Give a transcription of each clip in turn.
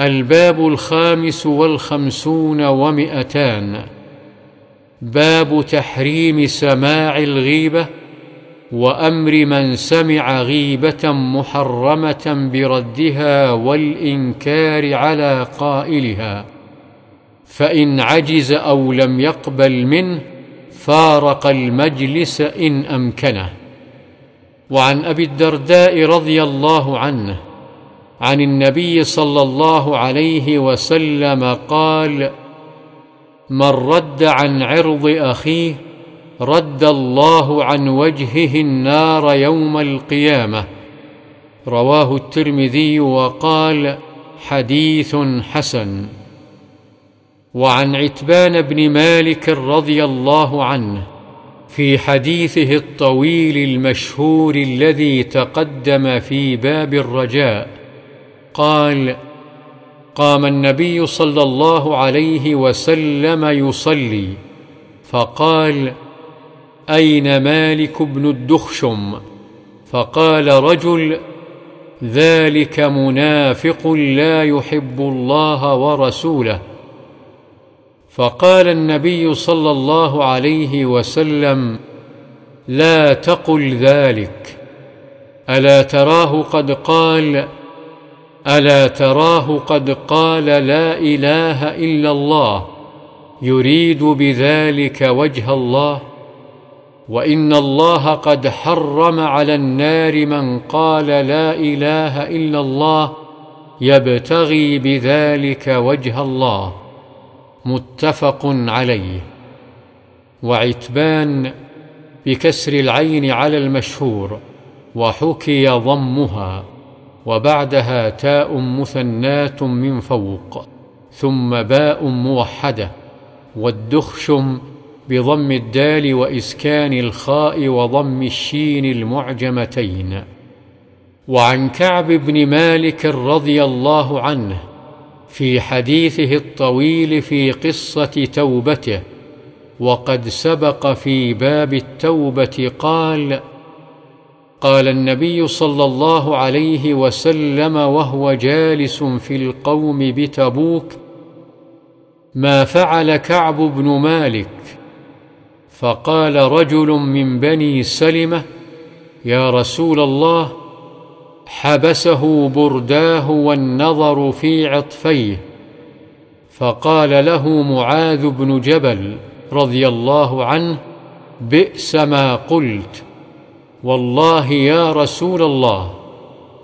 الباب الخامس والخمسون ومئتان. باب تحريم سماع الغيبة وأمر من سمع غيبة محرمة بردها والإنكار على قائلها. فإن عجز أو لم يقبل منه فارق المجلس إن أمكنه. وعن أبي الدرداء رضي الله عنه عن النبي صلى الله عليه وسلم قال من رد عن عرض أخيه رد الله عن وجهه النار يوم القيامة. رواه الترمذي وقال حديث حسن. وعن عتبان بن مالك رضي الله عنه في حديثه الطويل المشهور الذي تقدم في باب الرجاء قال قام النبي صلى الله عليه وسلم يصلي فقال أين مالك بن الدخشم؟ فقال رجل ذلك منافق لا يحب الله ورسوله. فقال النبي صلى الله عليه وسلم لا تقل ذلك. ألا تراه قد قال ألا تراه قد قال لا إله إلا الله يريد بذلك وجه الله وإن الله قد حرم على النار من قال لا إله إلا الله يبتغي بذلك وجه الله متفق عليه وعتبان بكسر العين على المشهور وحكي ضمها وبعدها تاء مثنات من فوق ثم باء موحدة والدخشم بضم الدال وإسكان الخاء وضم الشين المعجمتين. وعن كعب بن مالك رضي الله عنه في حديثه الطويل في قصة توبته وقد سبق في باب التوبة قال قال النبي صلى الله عليه وسلم وهو جالس في القوم بتبوك ما فعل كعب بن مالك؟ فقال رجل من بني سلمة يا رسول الله حبسه برداه والنظر في عطفيه. فقال له معاذ بن جبل رضي الله عنه بئس ما قلت. والله يا رسول الله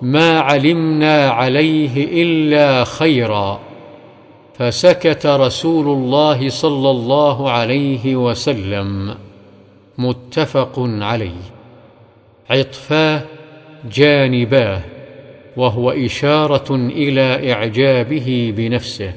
ما علمنا عليه إلا خيرا. فسكت رسول الله صلى الله عليه وسلم. متفق عليه. عطفاه جانباه وهو إشارة إلى إعجابه بنفسه.